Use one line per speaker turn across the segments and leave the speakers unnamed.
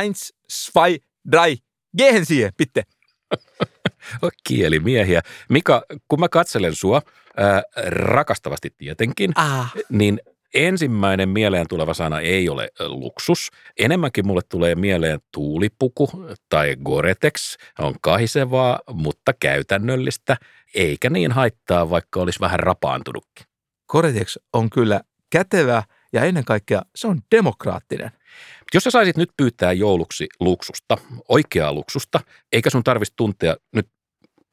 eins, zwei, drei, gehen Sie, bitte.
Kielimiehiä. Mika, kun mä katselen sua, ää, rakastavasti tietenkin,
Ah.
niin ensimmäinen mieleen tuleva sana ei ole ö, luksus. Enemmänkin mulle tulee mieleen tuulipuku tai Goretex. On kahisevaa, mutta käytännöllistä, eikä niin haittaa, vaikka olisi vähän rapaantunutkin.
Koretex on kyllä kätevä ja ennen kaikkea se on demokraattinen.
Jos sä saisit nyt pyytää jouluksi luksusta, oikeaa luksusta, eikä sun tarvitsisi tuntea nyt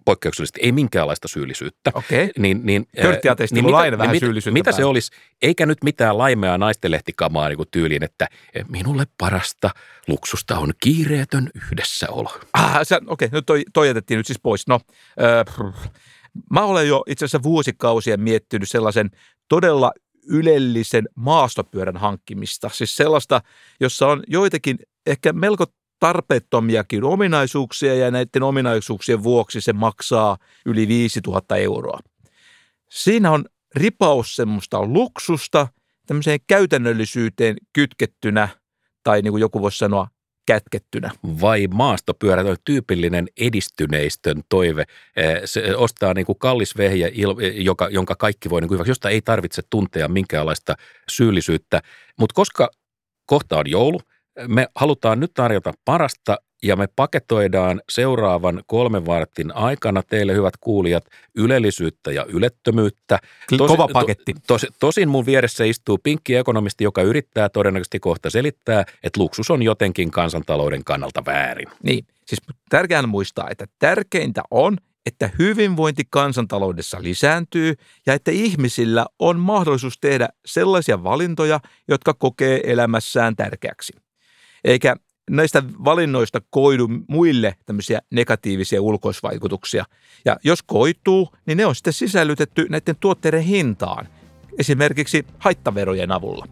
poikkeuksellisesti ei minkäänlaista syyllisyyttä,
Okei. Okay.
niin, niin,
Körttiateistilla on aina vähän
mit-
syyllisyyttä
Mitä se olisi, eikä nyt mitään laimeaa naistelehtikamaa niin tyyliin, että eh, minulle parasta luksusta on kiireetön yhdessäolo.
Ah, okei, okay, nyt toi, toi jätettiin nyt siis pois. No, äh, mä olen jo itse asiassa vuosikausia miettinyt sellaisen todella ylellisen maastopyörän hankkimista. Siis sellaista, jossa on joitakin ehkä melko tarpeettomiakin ominaisuuksia ja näiden ominaisuuksien vuoksi se maksaa yli 5000 euroa. Siinä on ripaus semmoista luksusta tämmöiseen käytännöllisyyteen kytkettynä tai niin kuin joku voisi sanoa kätkettynä.
Vai maastopyörä, toi tyypillinen edistyneistön toive. Eh, Se ostaa niin kuin kallis vehje, eh, joka, jonka kaikki voi niin kuin josta ei tarvitse tuntea minkäänlaista syyllisyyttä. Mutta koska kohta on joulu, me halutaan nyt tarjota parasta ja me paketoidaan seuraavan kolmen vartin aikana teille hyvät kuulijat ylellisyyttä ja ylettömyyttä.
Kova paketti.
Tos, tosin mun vieressä istuu pinkki ekonomisti, joka yrittää todennäköisesti kohta selittää, että luksus on jotenkin kansantalouden kannalta väärin.
Niin, siis tärkeää muistaa, että tärkeintä on, että hyvinvointi kansantaloudessa lisääntyy ja että ihmisillä on mahdollisuus tehdä sellaisia valintoja, jotka kokee elämässään tärkeäksi. Eikä näistä valinnoista koidu muille tämmöisiä negatiivisia ulkoisvaikutuksia. Ja jos koituu, niin ne on sitten sisällytetty näiden tuotteiden hintaan, esimerkiksi haittaverojen avulla.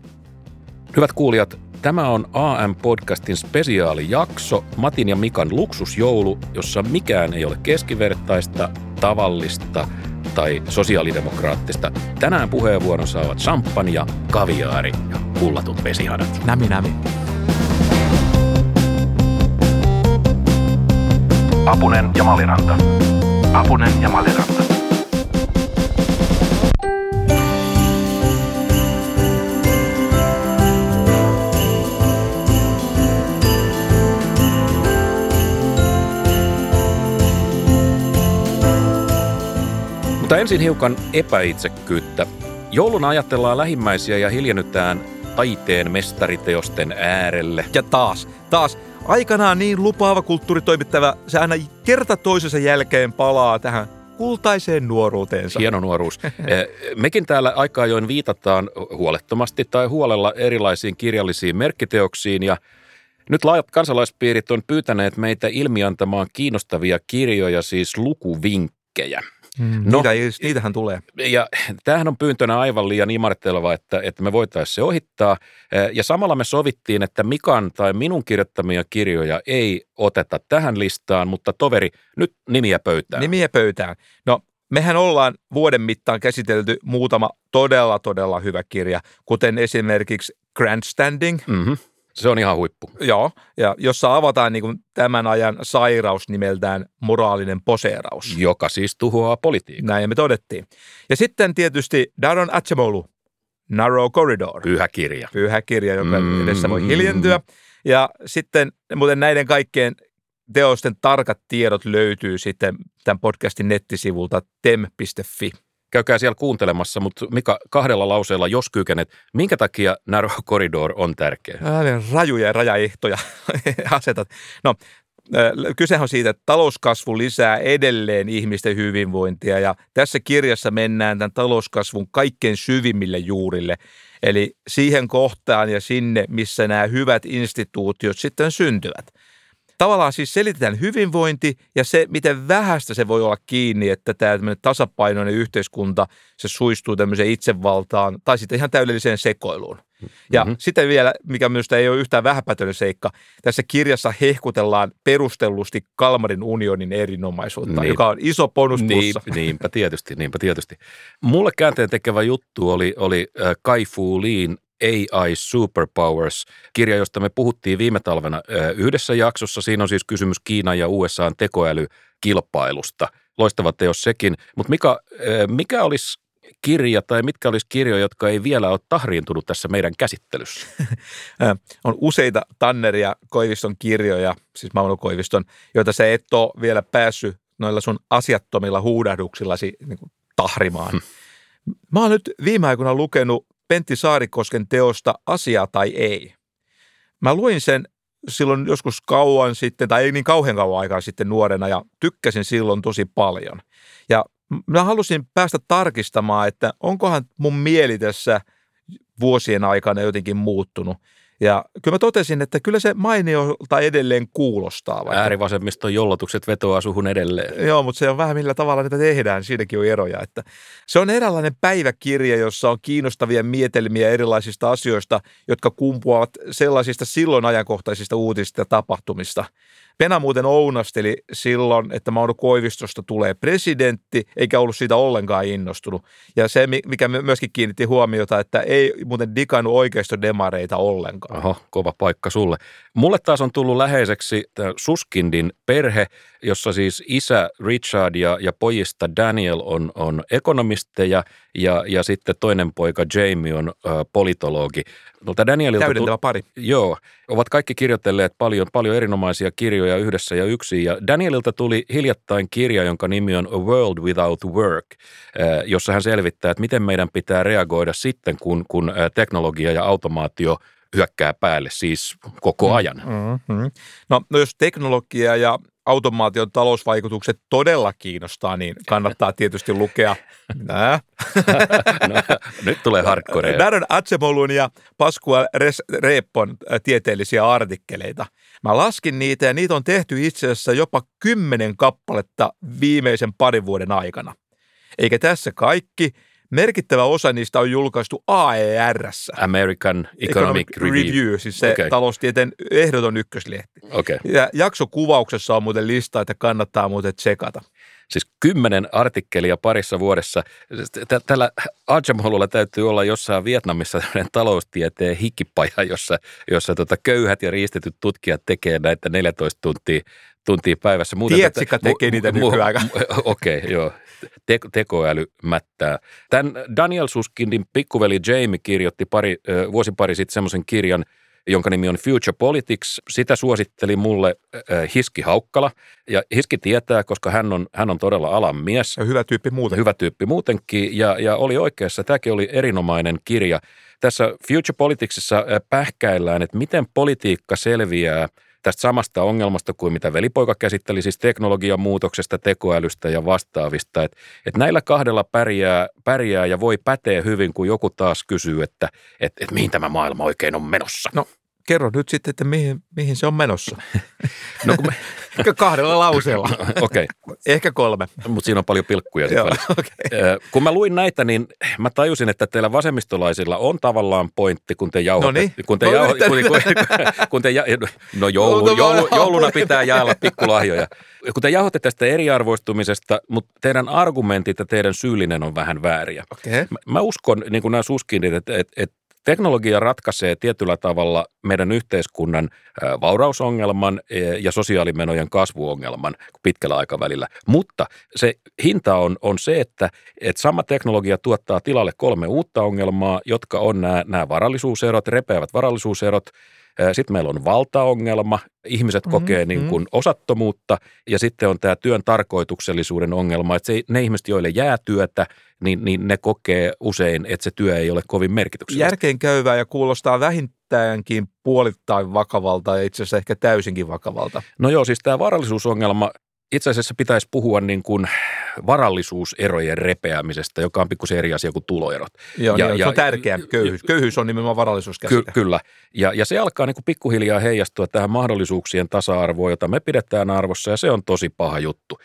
Hyvät kuulijat, tämä on AM-podcastin spesiaalijakso Matin ja Mikan luksusjoulu, jossa mikään ei ole keskivertaista, tavallista tai sosiaalidemokraattista. Tänään puheenvuoron saavat champagne, kaviaari ja kullatut vesihanat.
Nämi, nämi.
Apunen ja Maliranta. Apunen ja Maliranta.
Mutta ensin hiukan epäitsekkyyttä. Jouluna ajatellaan lähimmäisiä ja hiljennytään taiteen mestariteosten äärelle.
Ja taas, taas, aikanaan niin lupaava kulttuuritoimittava, se aina kerta toisensa jälkeen palaa tähän kultaiseen nuoruuteensa.
Hieno nuoruus. Eh, Mekin täällä aika ajoin viitataan huolettomasti tai huolella erilaisiin kirjallisiin merkkiteoksiin ja nyt laajat kansalaispiirit on pyytäneet meitä ilmiantamaan kiinnostavia kirjoja, siis lukuvinkkejä.
Mm,
No.
niitä, ei- niitähän tulee.
Ja tämähän on pyyntönä aivan liian imarteleva, että, että me voitaisiin se ohittaa. Ja samalla me sovittiin, että Mikan tai minun kirjoittamia kirjoja ei oteta tähän listaan, mutta toveri, nyt nimiä pöytään.
Nimiä pöytään. No, mehän ollaan vuoden mittaan käsitelty muutama todella, todella hyvä kirja, kuten esimerkiksi Grandstanding,
Mm-hmm. Se on ihan huippu.
joo, ja jossa avataan niin kuin tämän ajan sairaus nimeltään moraalinen poseeraus.
Joka siis tuhoaa politiikkaa.
Näin me todettiin. Ja sitten tietysti Daron Acemoglu, Narrow Corridor.
Pyhä kirja.
pyhä kirja, joka
Mm.
edessä voi hiljentyä. Ja sitten muuten näiden kaikkien teosten tarkat tiedot löytyy sitten tämän podcastin nettisivulta tem.fi.
Käykää siellä kuuntelemassa, mutta Mika, kahdella lauseella, jos kykenet, minkä takia Narrow Corridor on tärkeä?
Älä rajuja ja rajaehtoja asetat. No, ö, kysehän on siitä, että talouskasvu lisää edelleen ihmisten hyvinvointia ja tässä kirjassa mennään tämän talouskasvun kaikkein syvimmille juurille. Eli siihen kohtaan ja sinne, missä nämä hyvät instituutiot sitten syntyvät. Tavallaan siis selitetään hyvinvointi ja se, miten vähäistä se voi olla kiinni, että tämä tasapainoinen yhteiskunta, se suistuu tämmöiseen itsevaltaan tai sitten ihan täydelliseen sekoiluun. Ja mm-hmm. sitten vielä, mikä minusta ei ole yhtään vähäpätöinen seikka, tässä kirjassa hehkutellaan perustellusti Kalmarin unionin erinomaisuutta,
Niin.
joka on iso bonus
Niin, niinpä tietysti, niinpä tietysti. Mulle käänteen tekevä juttu oli, oli äh, Kai Fu Liin AI Superpowers, kirja, josta me puhuttiin viime talvena yhdessä jaksossa. Siinä on siis kysymys Kiinan ja USAn tekoälykilpailusta. Loistava teos sekin. Mutta mikä, mikä olisi kirja tai mitkä olisi kirjoja, jotka ei vielä ole tahriintunut tässä meidän käsittelyssä?
on useita Tanneria Koiviston kirjoja, siis Mauno Koiviston, joita se et ole vielä päässyt noilla sun asiattomilla huudahduksillasi niin tahrimaan. Hmm. Mä oon nyt viime aikoina lukenut Pentti Saarikosken teosta Asia tai ei. Mä luin sen silloin joskus kauan sitten, tai ei niin kauhean kauan aikaa sitten nuorena, ja tykkäsin silloin tosi paljon. Ja mä halusin päästä tarkistamaan, että onkohan mun mieli tässä vuosien aikana jotenkin muuttunut. Ja kyllä mä totesin, että kyllä se mainiolta edelleen kuulostaa. Vaikka.
Äärivasemmiston jollotukset vetoaa suhun edelleen.
Joo, mutta se on vähän millä tavalla niitä tehdään, siinäkin on eroja. Että se on eräänlainen päiväkirja, jossa on kiinnostavia mietelmiä erilaisista asioista, jotka kumpuavat sellaisista silloin ajankohtaisista uutisista ja tapahtumista. Pena muuten ounasteli silloin, että Mauno Koivistosta tulee presidentti, eikä ollut siitä ollenkaan innostunut. Ja se, mikä myöskin kiinnitti huomiota, että ei muuten digannut oikeistodemareita ollenkaan.
Oho, kova paikka sulle. Mulle taas on tullut läheiseksi Suskindin perhe, jossa siis isä Richard ja, ja pojista Daniel on, on ekonomisteja ja, ja sitten toinen poika Jamie on ö, politologi.
Mutta Danielilta Täydentävä tu- pari.
Joo, ovat kaikki kirjoitelleet paljon, paljon erinomaisia kirjoja yhdessä ja yksin. Ja Danielilta tuli hiljattain kirja, jonka nimi on A World Without Work, jossa hän selvittää, että miten meidän pitää reagoida sitten, kun, kun teknologia ja automaatio hyökkää päälle, siis koko ajan. Mm-hmm.
No, no jos teknologia ja automaation talousvaikutukset todella kiinnostaa, niin kannattaa tietysti lukea nää.
no, nyt tulee hardcore.
Darren Atsemolun ja Pascual Reppon äh, tieteellisiä artikkeleita. Mä laskin niitä ja niitä on tehty itse asiassa jopa kymmenen kappaletta viimeisen parin vuoden aikana. Eikä tässä kaikki – Merkittävä osa niistä on julkaistu AER.
American Economic, Economic Review. Review,
siis se okay. taloustieteen ehdoton ykköslehti.
Okay.
Ja jaksokuvauksessa on muuten lista, että kannattaa muuten tsekata.
Siis kymmenen artikkelia parissa vuodessa. Tällä Archamolulla täytyy olla jossain Vietnamissa taloustieteen hikipaja, jossa, jossa tota köyhät ja riistetyt tutkijat tekee näitä 14 tuntia tuntia päivässä.
Muuten Tietsikka tätä, tekee niitä mu, nykyään.
Okei, okay, joo. Te, tekoäly mättää. Tämän Daniel Suskindin pikkuveli Jamie kirjoitti pari, vuosi pari sitten semmoisen kirjan, jonka nimi on Future Politics. Sitä suositteli mulle äh, Hiski Haukkala. Ja Hiski tietää, koska hän on, hän on todella alan mies.
Ja hyvä tyyppi muuten.
Hyvä tyyppi muutenkin. Ja, ja oli oikeassa. Tämäkin oli erinomainen kirja. Tässä Future Politicsissa pähkäillään, että miten politiikka selviää – tästä samasta ongelmasta kuin mitä velipoika käsitteli, siis teknologian muutoksesta, tekoälystä ja vastaavista. Että et näillä kahdella pärjää, pärjää ja voi päteä hyvin, kun joku taas kysyy, että et, et mihin tämä maailma oikein on menossa.
No kerro nyt sitten, että mihin, mihin se on menossa. no, kun me... Ehkä kahdella lauseella.
Okei. Okay.
Ehkä kolme.
Mutta siinä on paljon pilkkuja. Joo, okay. Kun mä luin näitä, niin mä tajusin, että teillä vasemmistolaisilla on tavallaan pointti, kun te jauhatte.
No
kun te, no, jauh, kun, kun, kun te ja, no joulu, joulu, jouluna pitää jaella pikkulahjoja. Kun te jauhatte tästä eriarvoistumisesta, mutta teidän argumentit ja teidän syyllinen on vähän vääriä.
Okay.
Mä, mä uskon, niin kuin nämä suskinit, että, että, että Teknologia ratkaisee tietyllä tavalla meidän yhteiskunnan vaurausongelman e, ja sosiaalimenojen kasvuongelman pitkällä aikavälillä. Mutta se hinta on, on se, että, että sama teknologia tuottaa tilalle kolme uutta ongelmaa, jotka on nämä, nämä varallisuuserot, repeävät varallisuuserot, sitten meillä on valtaongelma, ihmiset mm-hmm. kokee niin kuin osattomuutta ja sitten on tämä työn tarkoituksellisuuden ongelma, että se, ne ihmiset, joille jää työtä, niin, niin ne kokee usein, että se työ ei ole kovin merkityksellistä.
Järkeen käyvää ja kuulostaa vähintäänkin puolittain vakavalta ja itse asiassa ehkä täysinkin vakavalta.
No joo, siis tämä varallisuusongelma itse asiassa pitäisi puhua niin kuin varallisuuserojen repeämisestä, joka on pikkusen eri asia kuin tuloerot.
Joo, ja, niin, ja, se on tärkeä köyhyys. Köyhyys on nimenomaan varallisuuskäsite.
Ky- kyllä, ja, ja se alkaa niin kuin pikkuhiljaa heijastua tähän mahdollisuuksien tasa-arvoon, jota me pidetään arvossa, ja se on tosi paha juttu.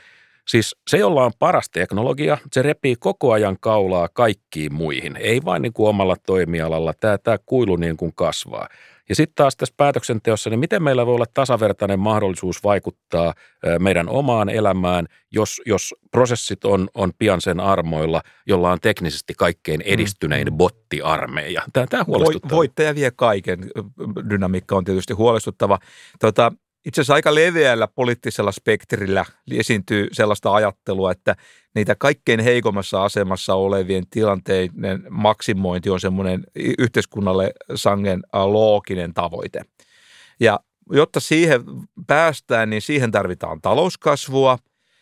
Siis se, jolla on paras teknologia, se repii koko ajan kaulaa kaikkiin muihin, ei vain niin kuin omalla toimialalla. Tämä, tämä kuilu niin kuin kasvaa. Ja sitten taas tässä päätöksenteossa, niin miten meillä voi olla tasavertainen mahdollisuus vaikuttaa meidän omaan elämään, jos, jos prosessit on, on pian sen armoilla, jolla on teknisesti kaikkein mm, edistynein mm. bottiarmeija. Tämä, tämä huolestuttaa.
Voittaja vie kaiken. Dynamiikka on tietysti huolestuttava. Tota, itse asiassa aika leveällä poliittisella spektrillä esiintyy sellaista ajattelua, että niitä kaikkein heikommassa asemassa olevien tilanteiden maksimointi on semmoinen yhteiskunnalle sangen looginen tavoite. Ja jotta siihen päästään, niin siihen tarvitaan talouskasvua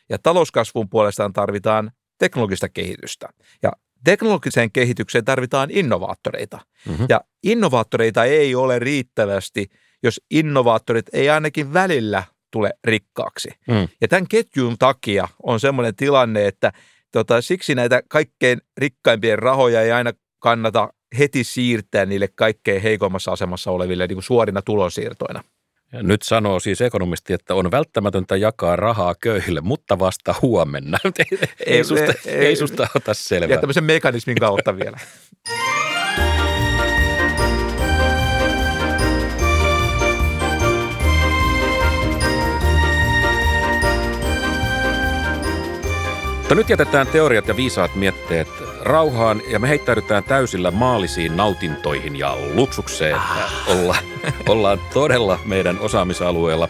ja talouskasvun puolestaan tarvitaan teknologista kehitystä. Ja teknologiseen kehitykseen tarvitaan innovaattoreita. Mm-hmm. Ja innovaattoreita ei ole riittävästi – jos innovaattorit ei ainakin välillä tule rikkaaksi. Mm. Ja tämän ketjun takia on semmoinen tilanne, että tota, siksi näitä kaikkein rikkaimpien rahoja ei aina kannata heti siirtää niille kaikkein heikommassa asemassa oleville niin kuin suorina tulonsiirtoina.
Ja nyt sanoo siis ekonomisti, että on välttämätöntä jakaa rahaa köyhille, mutta vasta huomenna. ei, ei, susta, ei, ei susta ota selvää.
Ja tämmöisen mekanismin kautta vielä.
Mutta nyt jätetään teoriat ja viisaat mietteet rauhaan ja me heittäydytään täysillä maallisiin nautintoihin ja luksukseen. Ah. Olla, ollaan todella meidän osaamisalueella.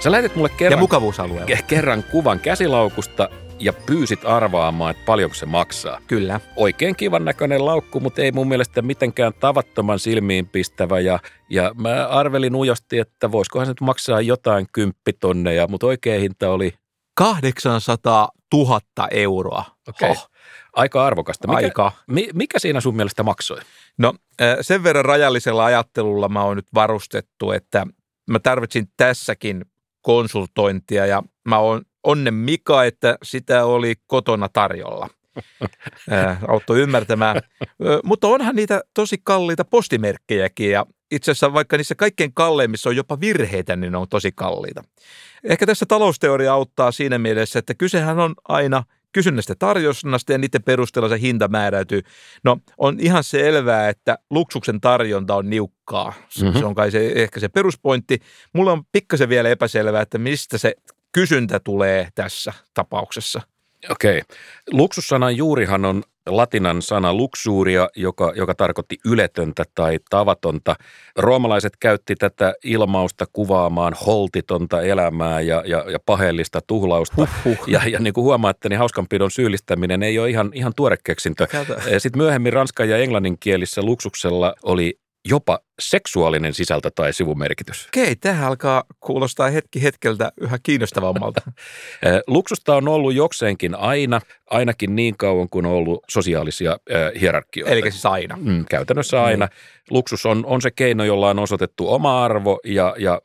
Sä lähetit mulle kerran,
ja mukavuusalueella.
kerran kuvan käsilaukusta ja pyysit arvaamaan, että paljonko se maksaa.
Kyllä.
Oikein kivan näköinen laukku, mutta ei mun mielestä mitenkään tavattoman silmiinpistävä. Ja, ja mä arvelin ujosti, että voisikohan se nyt maksaa jotain kymppitonneja, mutta oikea hinta oli
800 000 euroa.
Okay. Oh. Aika arvokasta.
Mikä, Aika.
mikä siinä sun mielestä maksoi?
No sen verran rajallisella ajattelulla mä oon nyt varustettu, että mä tarvitsin tässäkin konsultointia ja mä oon onnen Mika, että sitä oli kotona tarjolla. auttoi ymmärtämään. Mutta onhan niitä tosi kalliita postimerkkejäkin ja itse asiassa vaikka niissä kaikkein kalleimmissa on jopa virheitä, niin ne on tosi kalliita. Ehkä tässä talousteoria auttaa siinä mielessä, että kysehän on aina kysynnästä tarjonnasta ja niiden perusteella se hinta määräytyy. No on ihan selvää, että luksuksen tarjonta on niukkaa. Mm-hmm. Se on kai se, ehkä se peruspointti. Mulla on pikkasen vielä epäselvää, että mistä se kysyntä tulee tässä tapauksessa.
Okei. Luksussanan juurihan on latinan sana luxuria, joka, joka tarkoitti yletöntä tai tavatonta. Roomalaiset käytti tätä ilmausta kuvaamaan holtitonta elämää ja, ja, ja paheellista tuhlausta. Ja, ja niin kuin huomaatte, niin hauskanpidon syyllistäminen ei ole ihan, ihan tuore keksintö. Sitten myöhemmin ranskan ja englanninkielissä luksuksella oli jopa seksuaalinen sisältö tai sivumerkitys.
Okei, tähän alkaa kuulostaa hetki hetkeltä yhä kiinnostavammalta.
Luksusta on ollut jokseenkin aina, ainakin niin kauan kuin on ollut sosiaalisia äh, hierarkioita.
Eli siis aina.
Mm, käytännössä aina. Mm. Luksus on, on se keino, jolla on osoitettu oma arvo ja, ja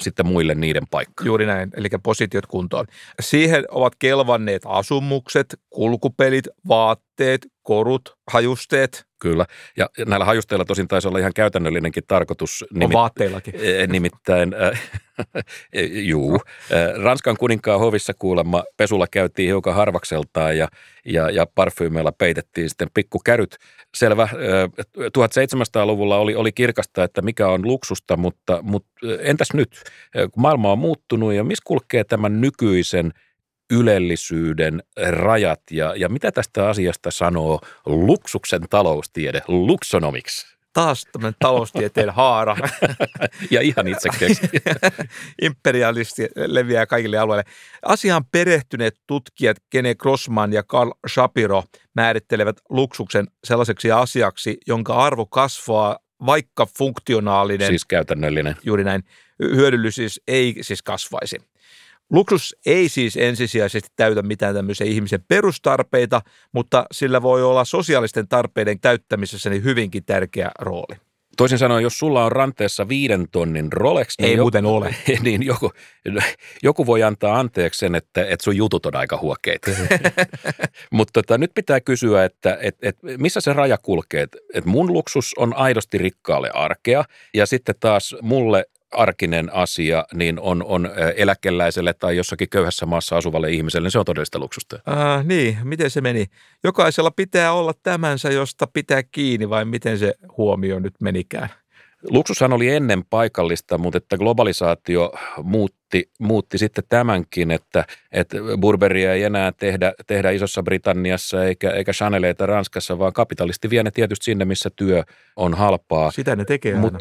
sitten muille niiden paikka.
Juuri näin, eli positiot kuntoon. Siihen ovat kelvanneet asumukset, kulkupelit, vaatteet, korut, hajusteet.
Kyllä, ja näillä hajusteilla tosin taisi olla ihan käytännöllinenkin tarkoitus.
On nimit- vaatteillakin.
Eh, nimittäin, äh, juu, äh, Ranskan kuninkaan hovissa kuulemma pesulla käytiin hiukan harvakseltaan ja, ja, ja parfyymeilla peitettiin sitten pikkukäryt. Selvä, äh, 1700-luvulla oli, oli kirkasta, että mikä on luksusta, mutta, mutta entäs nyt? Maailma on muuttunut ja missä kulkee tämän nykyisen – ylellisyyden rajat ja, ja mitä tästä asiasta sanoo luksuksen taloustiede, Luxonomics?
Taas tämmöinen taloustieteen haara.
ja ihan itse
Imperialisti leviää kaikille alueille. Asiaan perehtyneet tutkijat Kene Grossman ja Carl Shapiro määrittelevät luksuksen sellaiseksi asiaksi, jonka arvo kasvaa vaikka funktionaalinen.
Siis käytännöllinen.
Juuri näin. Hyödyllisyys ei siis kasvaisi. Luksus ei siis ensisijaisesti täytä mitään tämmöisiä ihmisen perustarpeita, mutta sillä voi olla sosiaalisten tarpeiden täyttämisessä niin hyvinkin tärkeä rooli.
Toisin sanoen, jos sulla on ranteessa viiden tonnin Rolex,
niin, ei joku, muuten ole.
niin joku, joku voi antaa anteeksi sen, että, että sun jutut on aika huokeita. Mutta tota, nyt pitää kysyä, että et, et, missä se raja kulkee. Että et mun luksus on aidosti rikkaalle arkea ja sitten taas mulle arkinen asia, niin on, on eläkeläiselle tai jossakin köyhässä maassa asuvalle ihmiselle, niin se on todellista luksusta.
Äh, niin, miten se meni? Jokaisella pitää olla tämänsä, josta pitää kiinni vai miten se huomio nyt menikään?
Luksushan oli ennen paikallista, mutta että globalisaatio muutti, muutti sitten tämänkin, että, että Burberia ei enää tehdä, tehdä Isossa Britanniassa eikä, eikä Chaneleita Ranskassa, vaan kapitalisti vie ne tietysti sinne, missä työ on halpaa.
Sitä ne tekee
Mutta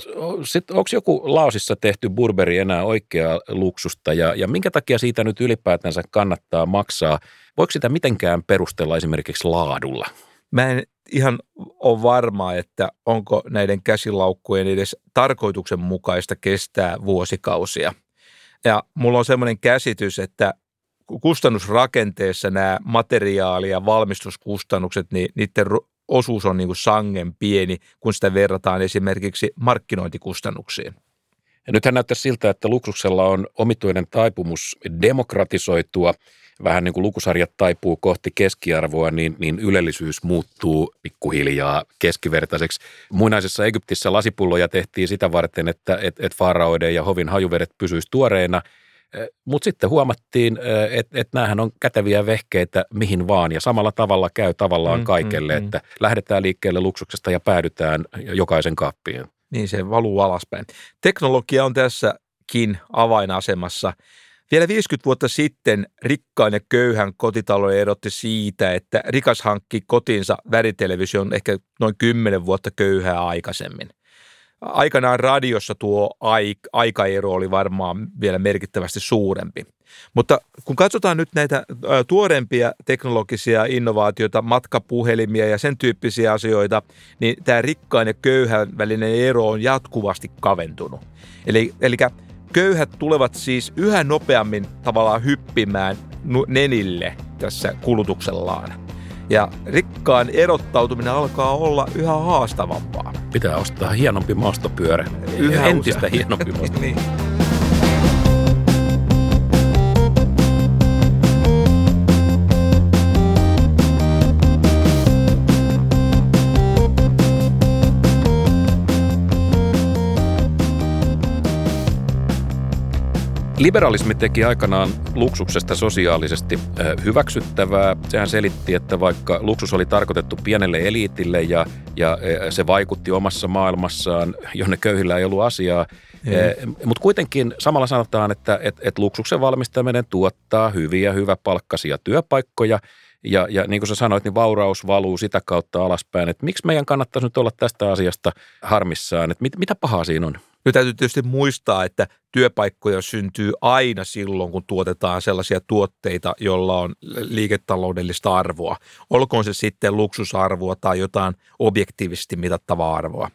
onko joku Laosissa tehty Burberry enää oikeaa luksusta ja, ja minkä takia siitä nyt ylipäätänsä kannattaa maksaa? Voiko sitä mitenkään perustella esimerkiksi laadulla?
Mä en ihan ole varma, että onko näiden käsilaukkujen edes tarkoituksenmukaista kestää vuosikausia. Ja mulla on semmoinen käsitys, että kustannusrakenteessa nämä materiaali- ja valmistuskustannukset, niin niiden osuus on niin kuin sangen pieni, kun sitä verrataan esimerkiksi markkinointikustannuksiin.
Ja nythän näyttää siltä, että luksuksella on omituinen taipumus demokratisoitua – vähän niin kuin lukusarjat taipuu kohti keskiarvoa, niin, niin ylellisyys muuttuu pikkuhiljaa keskivertaiseksi. Muinaisessa Egyptissä lasipulloja tehtiin sitä varten, että et, et faraoiden ja hovin hajuvedet pysyisivät tuoreina, eh, mutta sitten huomattiin, eh, että et näähän on käteviä vehkeitä mihin vaan ja samalla tavalla käy tavallaan mm, kaikelle, mm, mm. että lähdetään liikkeelle luksuksesta ja päädytään jokaisen kaappiin.
Niin se valuu alaspäin. Teknologia on tässäkin avainasemassa. Vielä 50 vuotta sitten rikkaan ja köyhän kotitalon erotti siitä, että rikas hankki kotinsa väritelevision ehkä noin 10 vuotta köyhää aikaisemmin. Aikanaan radiossa tuo aik- aikaero oli varmaan vielä merkittävästi suurempi. Mutta kun katsotaan nyt näitä tuorempia teknologisia innovaatioita, matkapuhelimia ja sen tyyppisiä asioita, niin tämä rikkaan ja köyhän välinen ero on jatkuvasti kaventunut. Eli, eli Köyhät tulevat siis yhä nopeammin tavallaan hyppimään nenille tässä kulutuksellaan. Ja rikkaan erottautuminen alkaa olla yhä haastavampaa.
Pitää ostaa hienompi maastopyörä. Yhä Entistä usein. hienompi maastopyörä. niin. Liberalismi teki aikanaan luksuksesta sosiaalisesti hyväksyttävää. Sehän selitti, että vaikka luksus oli tarkoitettu pienelle eliitille ja, ja se vaikutti omassa maailmassaan, jonne köyhillä ei ollut asiaa, mutta kuitenkin samalla sanotaan, että et, et luksuksen valmistaminen tuottaa hyviä, hyväpalkkaisia työpaikkoja ja, ja niin kuin sä sanoit, niin vauraus valuu sitä kautta alaspäin. Että miksi meidän kannattaisi nyt olla tästä asiasta harmissaan? Että mit, mitä pahaa siinä on?
Nyt täytyy tietysti muistaa, että työpaikkoja syntyy aina silloin, kun tuotetaan sellaisia tuotteita, joilla on liiketaloudellista arvoa. Olkoon se sitten luksusarvoa tai jotain objektiivisesti mitattavaa arvoa.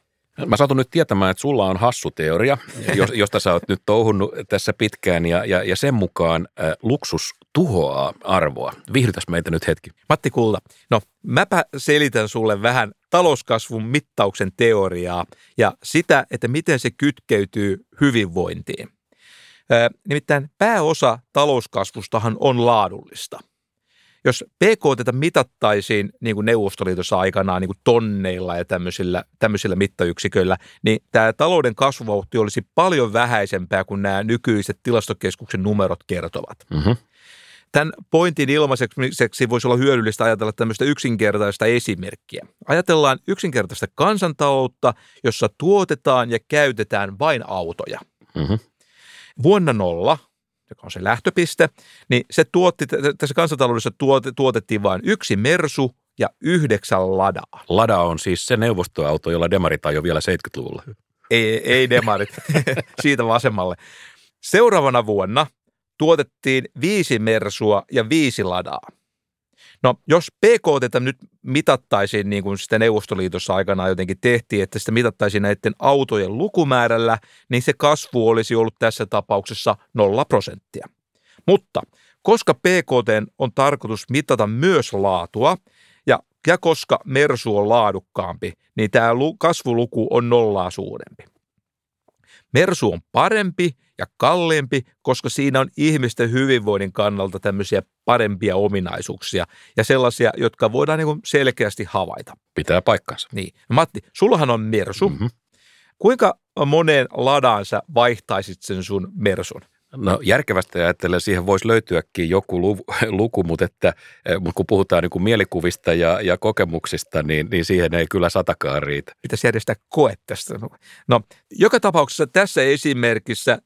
Mä satun nyt tietämään, että sulla on hassu teoria, josta sä oot nyt touhunnut tässä pitkään, ja, ja, ja sen mukaan äh, luksus tuhoaa arvoa. Vihdytäs meitä nyt hetki.
Matti Kulta, no mäpä selitän sulle vähän talouskasvun mittauksen teoriaa ja sitä, että miten se kytkeytyy hyvinvointiin. Nimittäin pääosa talouskasvustahan on laadullista. Jos PKT mitattaisiin niin kuin Neuvostoliitossa aikanaan niin kuin tonneilla ja tämmöisillä, tämmöisillä mittayksiköillä, niin tämä talouden kasvuvauhti olisi paljon vähäisempää kuin nämä nykyiset tilastokeskuksen numerot kertovat. Mm-hmm. Tämän pointin ilmaiseksi voisi olla hyödyllistä ajatella tämmöistä yksinkertaista esimerkkiä. Ajatellaan yksinkertaista kansantaloutta, jossa tuotetaan ja käytetään vain autoja. Mm-hmm. Vuonna nolla, joka on se lähtöpiste, niin se tuotti, tässä kansantaloudessa tuot, tuotettiin vain yksi Mersu ja yhdeksän Ladaa.
Lada on siis se neuvostoauto, jolla demarit ajoi vielä 70-luvulla.
Ei, ei demarit, siitä vasemmalle. Seuraavana vuonna tuotettiin viisi Mersua ja viisi Ladaa. No, jos PKT nyt mitattaisiin niin kuin sitä Neuvostoliitossa aikanaan jotenkin tehtiin, että sitä mitattaisiin näiden autojen lukumäärällä, niin se kasvu olisi ollut tässä tapauksessa nolla prosenttia. Mutta koska PKT on tarkoitus mitata myös laatua, ja, ja koska Mersu on laadukkaampi, niin tämä kasvuluku on nollaa suurempi. Mersu on parempi ja kalliimpi, koska siinä on ihmisten hyvinvoinnin kannalta tämmöisiä parempia ominaisuuksia ja sellaisia, jotka voidaan niin selkeästi havaita.
Pitää paikkansa.
Niin. Matti, sullahan on Mersu. Mm-hmm. Kuinka moneen ladaan sä vaihtaisit sen sun Mersun?
No järkevästi ajatellen siihen voisi löytyäkin joku luku, mutta, että, mutta kun puhutaan niin kuin mielikuvista ja, ja kokemuksista, niin, niin siihen ei kyllä satakaan riitä.
Pitäisi järjestää koe tästä. No, joka tapauksessa tässä esimerkissä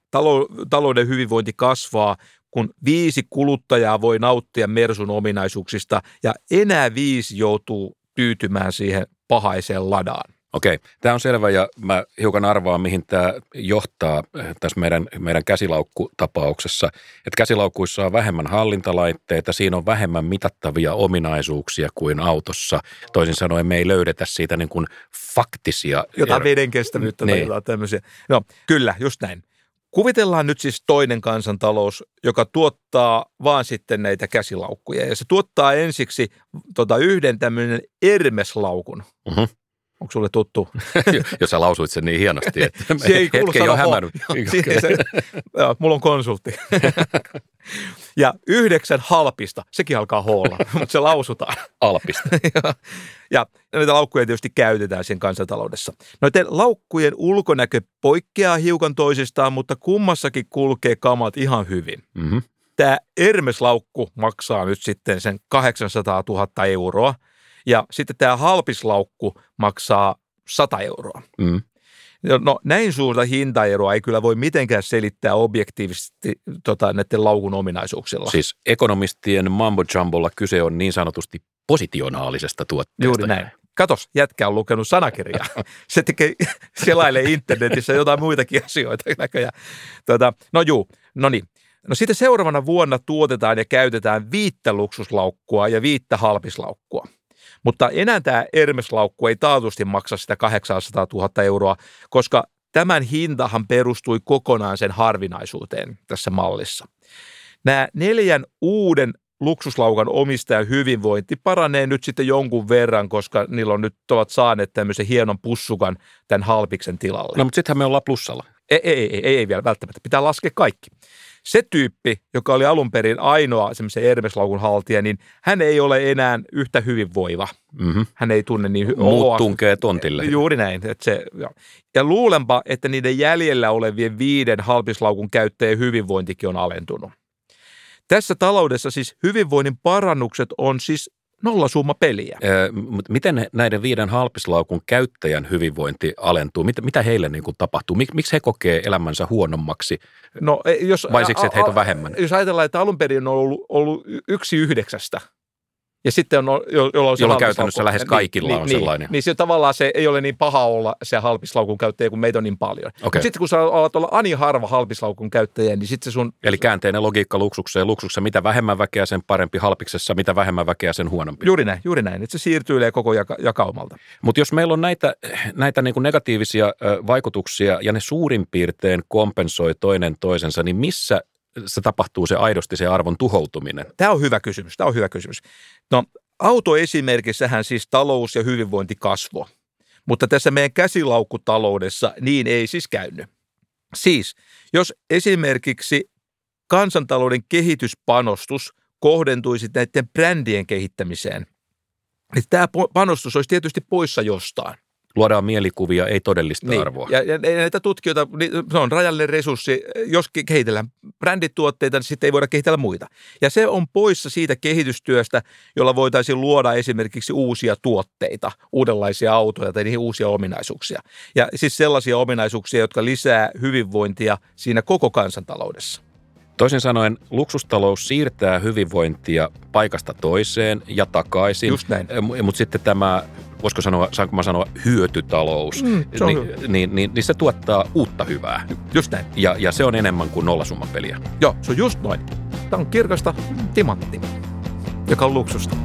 talouden hyvinvointi kasvaa, kun viisi kuluttajaa voi nauttia Mersun ominaisuuksista ja enää viisi joutuu tyytymään siihen pahaiseen ladaan.
Okei, tämä on selvä ja mä hiukan arvaan, mihin tämä johtaa eh, tässä meidän, meidän käsilaukkutapauksessa. Että käsilaukuissa on vähemmän hallintalaitteita, siinä on vähemmän mitattavia ominaisuuksia kuin autossa. Toisin sanoen me ei löydetä siitä niin kuin faktisia...
Jotain er... veden kestävyyttä niin. tai tämmöisiä. No kyllä, just näin. Kuvitellaan nyt siis toinen kansantalous, joka tuottaa vaan sitten näitä käsilaukkuja. Ja se tuottaa ensiksi tota, yhden tämmöinen ermeslaukun. Uh-huh Onko sulle tuttu?
Jos sä lausuit sen niin hienosti, että se ei hetken jo hämännyt.
joo, mulla on konsultti. ja yhdeksän halpista, sekin alkaa hoolla, mutta se lausutaan.
Alpista.
ja, ja näitä laukkuja tietysti käytetään sen kansantaloudessa. Noiden laukkujen ulkonäkö poikkeaa hiukan toisistaan, mutta kummassakin kulkee kamat ihan hyvin. Mm-hmm. Tämä Hermes-laukku maksaa nyt sitten sen 800 000 euroa – ja sitten tämä halpislaukku maksaa 100 euroa. Mm. No näin suurta hintaeroa ei kyllä voi mitenkään selittää objektiivisesti tota, näiden laukun ominaisuuksilla.
Siis ekonomistien mambo jumbolla kyse on niin sanotusti positionaalisesta tuotteesta.
Juuri näin. Katos, jätkä on lukenut sanakirjaa. Se tekee, selailee internetissä jotain muitakin asioita näköjään. Tota, no juu, no niin. No sitten seuraavana vuonna tuotetaan ja käytetään viittä luksuslaukkua ja viittä halpislaukkua. Mutta enää tämä Hermes-laukku ei taatusti maksa sitä 800 000 euroa, koska tämän hintahan perustui kokonaan sen harvinaisuuteen tässä mallissa. Nämä neljän uuden luksuslaukan omistajan hyvinvointi paranee nyt sitten jonkun verran, koska niillä on nyt ovat saaneet tämmöisen hienon pussukan tämän halpiksen tilalle.
No mutta sittenhän me ollaan plussalla.
Ei, ei, ei, ei, ei vielä välttämättä. Pitää laskea kaikki se tyyppi, joka oli alun perin ainoa semmoisen Hermeslaukun haltija, niin hän ei ole enää yhtä hyvinvoiva. Mm-hmm. Hän ei tunne niin... Hy-
Muut tunkee tontille.
Juuri näin. Että se, ja. ja luulenpa, että niiden jäljellä olevien viiden halpislaukun käyttäjien hyvinvointikin on alentunut. Tässä taloudessa siis hyvinvoinnin parannukset on siis nollasumma peliä. Öö,
miten näiden viiden halpislaukun käyttäjän hyvinvointi alentuu? Mitä, mitä heille niin kuin tapahtuu? Mik, miksi he kokee elämänsä huonommaksi? No, e, jos, Vai siksi, että heitä on vähemmän?
Jos ajatellaan, että alun perin on ollut, ollut yksi yhdeksästä – ja sitten on, jo, jolla on
se Jolla käytännössä lähes niin, kaikilla niin, on niin, sellainen.
Niin, niin se tavallaan se ei ole niin paha olla se halpislaukun käyttäjä, kun meitä on niin paljon. Okay. Sitten kun sä alat olla ani harva halpislaukun käyttäjä, niin sitten se sun...
Eli käänteinen logiikka luksukseen. Luksuksessa mitä vähemmän väkeä, sen parempi. Halpiksessa mitä vähemmän väkeä, sen huonompi.
Juuri näin, juuri näin. Että se siirtyy koko jaka- jakaumalta.
Mutta jos meillä on näitä, näitä niin kuin negatiivisia vaikutuksia ja ne suurin piirtein kompensoi toinen toisensa, niin missä se tapahtuu se aidosti se arvon tuhoutuminen?
Tämä on hyvä kysymys. Tämä on hyvä kysymys. No autoesimerkissähän siis talous ja hyvinvointi kasvo. Mutta tässä meidän käsilaukkutaloudessa niin ei siis käynyt. Siis, jos esimerkiksi kansantalouden kehityspanostus kohdentuisi näiden brändien kehittämiseen, niin tämä panostus olisi tietysti poissa jostain
luodaan mielikuvia, ei todellista
niin.
arvoa.
Ja, ja näitä tutkijoita, niin se on rajallinen resurssi. Jos kehitellään brändituotteita, niin sitten ei voida kehitellä muita. Ja se on poissa siitä kehitystyöstä, jolla voitaisiin luoda esimerkiksi uusia tuotteita, uudenlaisia autoja tai niihin uusia ominaisuuksia. Ja siis sellaisia ominaisuuksia, jotka lisää hyvinvointia siinä koko kansantaloudessa.
Toisin sanoen luksustalous siirtää hyvinvointia paikasta toiseen ja takaisin.
Just näin.
Mutta sitten tämä, voisiko sanoa, saanko mä sanoa, hyötytalous, mm, se niin, niin, niin, niin se tuottaa uutta hyvää.
Just näin.
Ja, ja se on enemmän kuin nollasummapeliä.
Joo, se on just noin. Tämä on kirkasta timantti, joka on luksusta.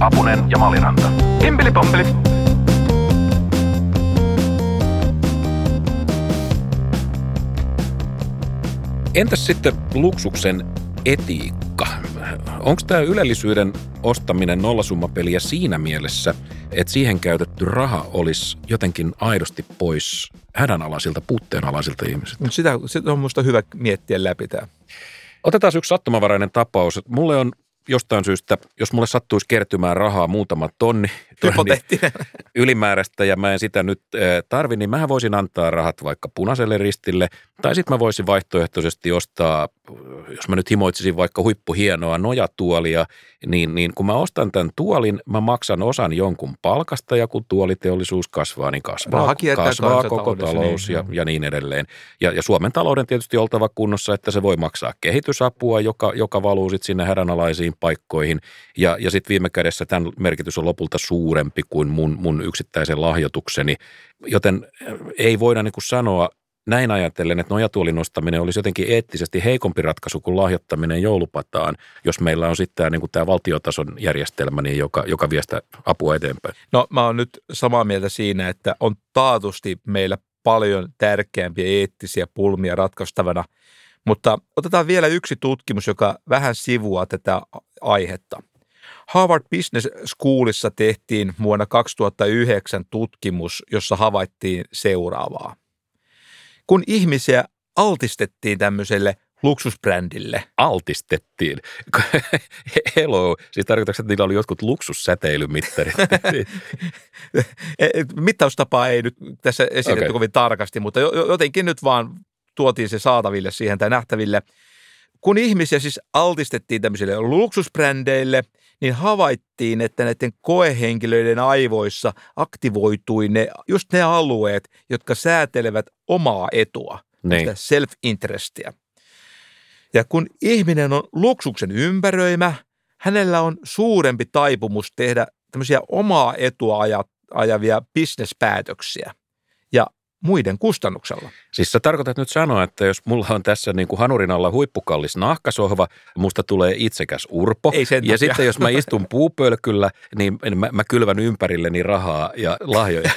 Apunen ja Maliranta. Himpeli
Entäs sitten luksuksen etiikka? Onko tämä ylellisyyden ostaminen nollasummapeliä siinä mielessä, että siihen käytetty raha olisi jotenkin aidosti pois hädänalaisilta, puutteenalaisilta ihmisiltä?
Sitä, sitä on minusta hyvä miettiä läpi tämä.
Otetaan yksi sattumavarainen tapaus. Mulle on jostain syystä, jos mulle sattuisi kertymään rahaa muutama tonni,
Hypoteettinen.
ylimääräistä ja mä en sitä nyt eh, tarvi, niin mä voisin antaa rahat vaikka punaiselle ristille. Tai sitten mä voisin vaihtoehtoisesti ostaa, jos mä nyt himoitsisin vaikka huippuhienoa nojatuolia, niin, niin kun mä ostan tämän tuolin, mä maksan osan jonkun palkasta ja kun tuoliteollisuus kasvaa, niin kasvaa,
kiertää
kasvaa koko
kansantaloudessa,
talous
niin,
ja, ja niin edelleen. Ja, ja Suomen talouden tietysti oltava kunnossa, että se voi maksaa kehitysapua, joka, joka valuu sitten sinne hädänalaisiin paikkoihin. Ja, ja sitten viime kädessä tämän merkitys on lopulta suurempi kuin mun, mun yksittäisen lahjoitukseni. Joten äh, ei voida niin kuin sanoa näin ajatellen, että nojatuolin nostaminen olisi jotenkin eettisesti heikompi ratkaisu kuin lahjoittaminen joulupataan, jos meillä on sitten tämä, niin kuin tämä valtiotason järjestelmä, niin joka, joka vie sitä apua eteenpäin.
No mä oon nyt samaa mieltä siinä, että on taatusti meillä paljon tärkeämpiä eettisiä pulmia ratkaistavana, mutta otetaan vielä yksi tutkimus, joka vähän sivuaa tätä aihetta. Harvard Business Schoolissa tehtiin vuonna 2009 tutkimus, jossa havaittiin seuraavaa. Kun ihmisiä altistettiin tämmöiselle luksusbrändille,
Altistettiin. Hello, siis tarkoitatko, että niillä oli jotkut luksussäteilymittarit?
E, Mittaustapaa ei nyt tässä esitetty okay. kovin tarkasti, mutta jo- jo- jotenkin nyt vaan tuotiin se saataville siihen tai nähtäville. Kun ihmisiä siis altistettiin tämmöisille luksusbrändeille, niin havaittiin, että näiden koehenkilöiden aivoissa aktivoitui ne, just ne alueet, jotka säätelevät omaa etua,
niin.
sitä self-interestia. Ja kun ihminen on luksuksen ympäröimä, hänellä on suurempi taipumus tehdä tämmöisiä omaa etua aja- ajavia bisnespäätöksiä muiden kustannuksella.
Siis sä tarkoitat nyt sanoa, että jos mulla on tässä niin kuin hanurin alla huippukallis nahkasohva, musta tulee itsekäs urpo.
Ei sen
ja
takia.
sitten jos mä istun puupölkyllä, niin mä, mä kylvän ympärilleni rahaa ja lahjoja.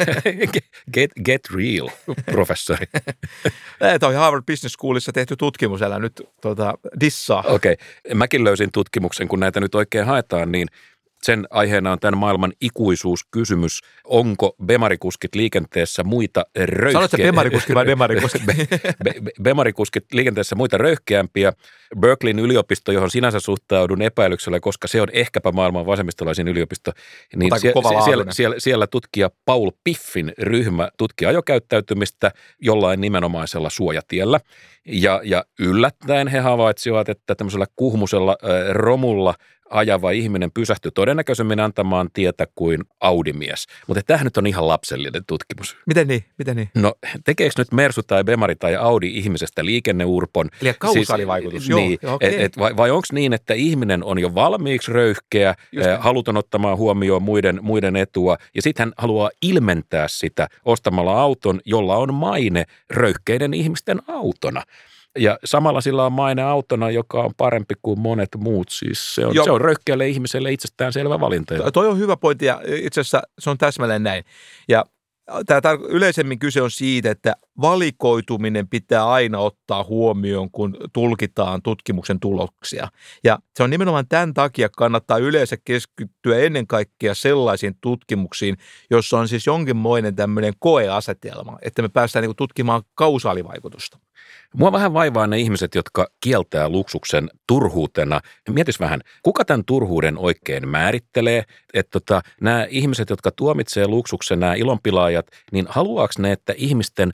get, get real, professori.
Tämä toi Harvard Business Schoolissa tehty tutkimus, älä nyt tuota, dissaa.
Okei, okay. mäkin löysin tutkimuksen, kun näitä nyt oikein haetaan, niin sen aiheena on tämän maailman ikuisuuskysymys. Onko bemarikuskit liikenteessä muita röyhkeä...
Sanoitko bemarikuski vai demarikuski?
Be- be- be- Bemarikuskit liikenteessä muita röyhkeämpiä. Berkeleyn yliopisto, johon sinänsä suhtaudun epäilyksellä, koska se on ehkäpä maailman vasemmistolaisin yliopisto, niin sie- siellä, siellä, siellä tutkija Paul Piffin ryhmä tutki ajokäyttäytymistä jollain nimenomaisella suojatiellä. Ja, ja yllättäen he havaitsivat, että tämmöisellä kuhmusella äh, romulla ajava ihminen pysähtyi todennäköisemmin antamaan tietä kuin Audimies. Mutta tämähän nyt on ihan lapsellinen tutkimus.
Miten niin? Miten niin?
No tekeekö nyt Mersu tai Bemari tai Audi ihmisestä liikenneurpon?
Eli kausaalivaikutus, joo,
niin,
joo, okei.
et, et, vai, vai onko niin, että ihminen on jo valmiiksi röyhkeä,
Just
eh,
niin.
haluton ottamaan huomioon muiden, muiden etua, ja sitten hän haluaa ilmentää sitä ostamalla auton, jolla on maine röyhkeiden ihmisten autona. Ja samalla sillä on maine autona, joka on parempi kuin monet muut. Siis se on, se on röyhkeälle ihmiselle itsestään selvä valinta.
To- Toi on hyvä pointti ja itse asiassa se on täsmälleen näin. Ja tämä tar- yleisemmin kyse on siitä, että valikoituminen pitää aina ottaa huomioon, kun tulkitaan tutkimuksen tuloksia. Ja se on nimenomaan tämän takia kannattaa yleensä keskittyä ennen kaikkea sellaisiin tutkimuksiin, jossa on siis jonkinmoinen tämmöinen koeasetelma, että me päästään niin tutkimaan kausaalivaikutusta.
Mua vähän vaivaa ne ihmiset, jotka kieltää luksuksen turhuutena. Mietis vähän, kuka tämän turhuuden oikein määrittelee? Että tota, nämä ihmiset, jotka tuomitsee luksuksen, nämä ilonpilaajat, niin haluaako ne, että ihmisten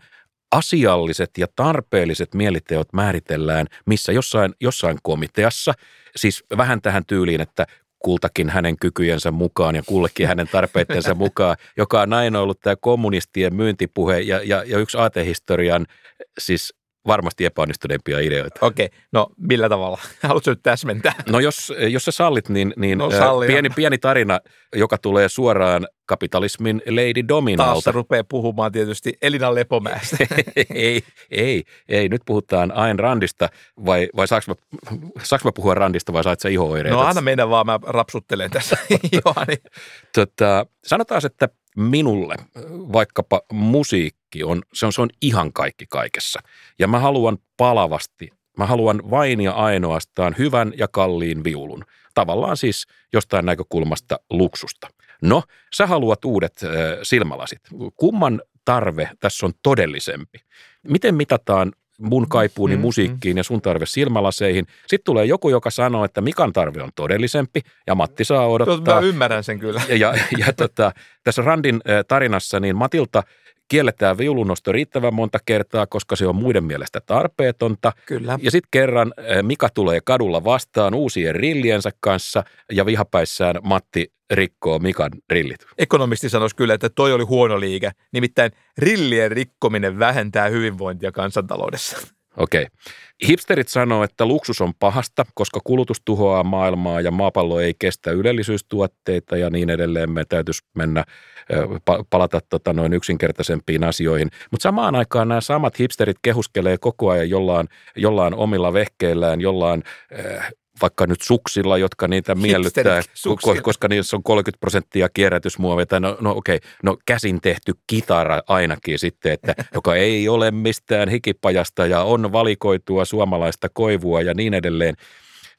asialliset ja tarpeelliset mieliteot määritellään missä jossain, jossain komiteassa, siis vähän tähän tyyliin, että kultakin hänen kykyjensä mukaan ja kullekin hänen tarpeittensa mukaan, joka on aina ollut tämä kommunistien myyntipuhe ja, ja, ja yksi aatehistorian siis varmasti epäonnistuneimpia ideoita.
Okei, no millä tavalla? Haluatko nyt täsmentää?
No jos, jos sä sallit, niin, niin
No
pieni, pieni tarina, joka tulee suoraan kapitalismin Lady
Taas
Dominalta.
se rupeaa puhumaan tietysti Elina Lepomäestä.
ei, ei, ei, nyt puhutaan Ayn Randista, vai, vai saaks mä, saaks mä puhua Randista vai saat sä iho-oireita?
No anna mennä vaan, mä rapsuttelen tässä. Johani.
Tota, sanotaan, että minulle vaikkapa musiikki on se, on, se on ihan kaikki kaikessa. Ja mä haluan palavasti, mä haluan vain ja ainoastaan hyvän ja kalliin viulun. Tavallaan siis jostain näkökulmasta luksusta. No, sä haluat uudet äh, silmälasit. Kumman tarve tässä on todellisempi? Miten mitataan mun kaipuuni
Mm,
musiikkiin ja sun tarve silmälaseihin. Sitten tulee joku, joka sanoo, että Mikan tarve on todellisempi ja Matti saa odottaa.
Mä ymmärrän sen kyllä.
Ja, ja, ja tota, tässä Randin äh, tarinassa niin Matilta kielletään viulunnosto riittävän monta kertaa, koska se on muiden mielestä tarpeetonta.
Kyllä.
Ja sitten kerran äh, Mika tulee kadulla vastaan uusien rilliensä kanssa ja vihapäissään Matti rikkoo Mikan rillit.
Ekonomisti sanoisi kyllä, että toi oli huono liike. Nimittäin rillien rikkominen vähentää hyvinvointia kansantaloudessa.
Okei. Hipsterit sanoo, että luksus on pahasta, koska kulutus tuhoaa maailmaa ja maapallo ei kestä ylellisyystuotteita ja niin edelleen. Me täytyisi mennä, palata tota, noin yksinkertaisempiin asioihin. Mutta samaan aikaan nämä samat hipsterit kehuskelee koko ajan jollain, jollain omilla vehkeillään, jollain äh, vaikka nyt suksilla, jotka niitä miellyttää,
Hipsterit suksilla.
ko- koska niissä on 30 prosenttia kierrätysmuovia. Tai no, no okei, no käsin tehty kitara ainakin sitten, että, joka ei ole mistään hikipajasta ja on valikoitua suomalaista koivua ja niin edelleen.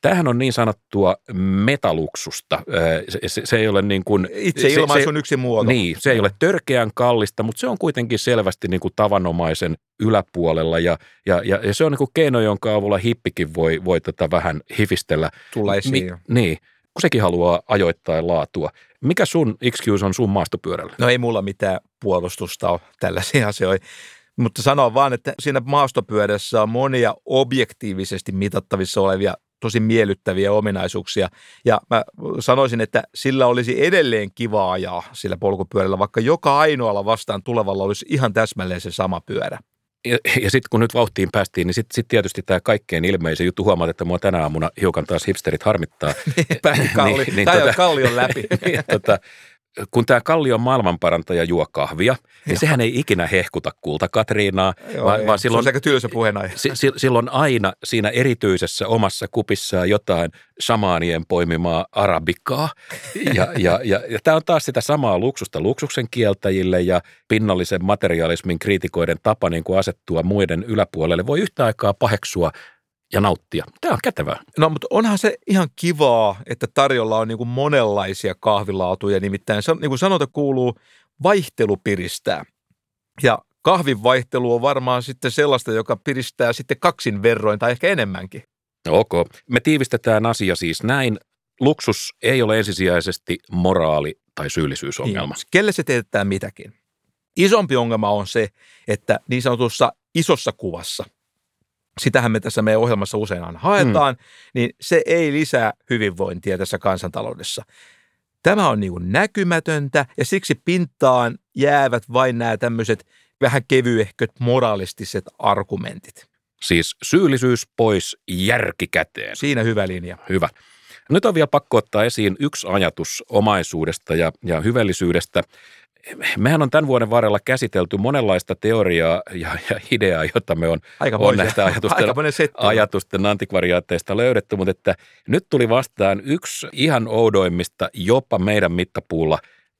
Tämähän on niin sanottua metaluksusta. Se, se, se ei ole niin kuin...
Itse
se-
ilmaisun yksi muoto.
Niin, se ei ole törkeän kallista, mutta se on kuitenkin selvästi niin kuin tavanomaisen yläpuolella ja, ja, ja, ja se on niin kuin keino, jonka avulla hippikin voi, voi tota vähän hifistellä.
Tulla esiin.
Mi- niin, kun sekin haluaa ajoittain laatua. Mikä sun excuse on sun maastopyörällä?
No ei mulla mitään puolustusta ole tällaisia asioita. Mutta sanon vaan, että siinä maastopyörässä on monia objektiivisesti mitattavissa olevia tosi miellyttäviä ominaisuuksia. Ja mä sanoisin, että sillä olisi edelleen kiva ajaa sillä polkupyörällä, vaikka joka ainoalla vastaan tulevalla olisi ihan täsmälleen se sama pyörä.
Ja, ja sitten kun nyt vauhtiin päästiin, niin sitten sit tietysti tämä kaikkein ilmeisin juttu huomaat, että mua tänä aamuna hiukan taas hipsterit harmittaa.
Pääsin kalli,
Niin, niin tota-
kallion läpi.
Niin, tota, kun tämä kallion maailmanparantaja juo kahvia, niin sehän ei ikinä hehkuta kulta Katriinaa,
Joo,
vaan,
ei.
vaan
se
silloin,
on aika tylsä puheenaihe.
si, si, silloin aina siinä erityisessä omassa kupissaan jotain shamaanien poimimaa arabikaa. Ja, ja, ja, ja tämä on taas sitä samaa luksusta luksuksen kieltäjille ja pinnallisen materialismin kriitikoiden tapa niin kuin asettua muiden yläpuolelle. Voi yhtä aikaa paheksua ja nauttia. Tämä on kätevää.
No, mutta onhan se ihan kivaa, että tarjolla on niin kuin monenlaisia kahvilaatuja. Nimittäin, niin kuin sanota kuuluu, vaihtelu piristää. Ja kahvin vaihtelu on varmaan sitten sellaista, joka piristää sitten kaksin verroin tai ehkä enemmänkin.
No ok. Me tiivistetään asia siis näin. Luksus ei ole ensisijaisesti moraali- tai syyllisyysongelma.
Niin, kelle se teettää mitäkin. Isompi ongelma on se, että niin sanotussa isossa kuvassa, sitähän me tässä meidän ohjelmassa usein aina haetaan, mm. niin se ei lisää hyvinvointia tässä kansantaloudessa. Tämä on niin kuin näkymätöntä ja siksi pintaan jäävät vain nämä tämmöiset vähän kevyehköt moralistiset argumentit.
Siis syyllisyys pois, järki käteen.
Siinä hyvä linja.
Hyvä. Nyt on vielä pakko ottaa esiin yksi ajatus omaisuudesta ja, ja hyvällisyydestä. Mehän on tämän vuoden varrella käsitelty monenlaista teoriaa ja, ja ideaa, jota me on,
Aika
on näistä ajatusten, ajatusten antikvariaatteista löydetty, mutta että nyt tuli vastaan yksi ihan oudoimmista jopa meidän mittapuulla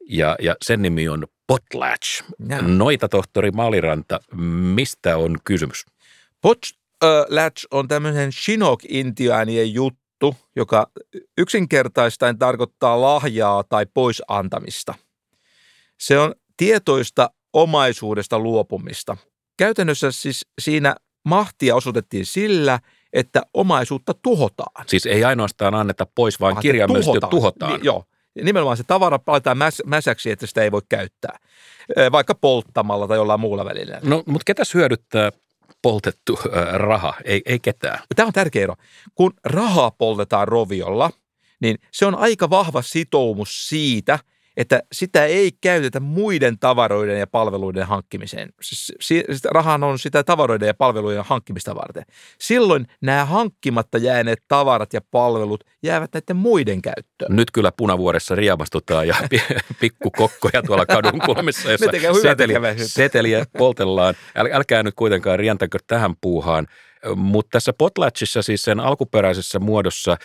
ja, ja sen nimi on Potlatch.
Jaa.
Noita tohtori Maliranta, mistä on kysymys?
Potlatch on tämmöinen Chinook-intiaanien juttu, joka yksinkertaistaen tarkoittaa lahjaa tai pois antamista. Se on tietoista omaisuudesta luopumista. Käytännössä siis siinä mahtia osoitettiin sillä, että omaisuutta tuhotaan.
Siis ei ainoastaan anneta pois, vaan
Vaan että
kirjaimellisesti tuhotaan. tuhotaan.
Niin, joo. Nimenomaan se tavara palataan mäs, mäsäksi, että sitä ei voi käyttää. Vaikka polttamalla tai jollain muulla välillä.
No, mutta ketäs hyödyttää poltettu äh, raha? Ei, ei ketään.
Tämä on tärkeä ero. Kun rahaa poltetaan roviolla, niin se on aika vahva sitoumus siitä, että sitä ei käytetä muiden tavaroiden ja palveluiden hankkimiseen. Siis, rahahan on sitä tavaroiden ja palveluiden hankkimista varten. Silloin nämä hankkimatta jääneet tavarat ja palvelut jäävät näiden muiden käyttöön.
Nyt kyllä punavuoressa riemastutaan ja pi- pikkukokkoja tuolla kadun kulmissa, jossa
Ne tekee hyvää
seteli,
tekeväisyyttä.
seteliä poltellaan. Äl, älkää nyt kuitenkaan rientäkö tähän puuhaan. Mutta tässä Potlatchissa, siis sen alkuperäisessä muodossa,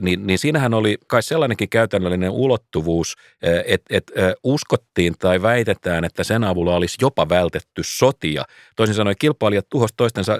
niin, niin siinähän oli kai sellainenkin käytännöllinen ulottuvuus, että et, uskottiin tai väitetään, että sen avulla olisi jopa vältetty sotia. Toisin sanoen kilpailijat tuhos toistensa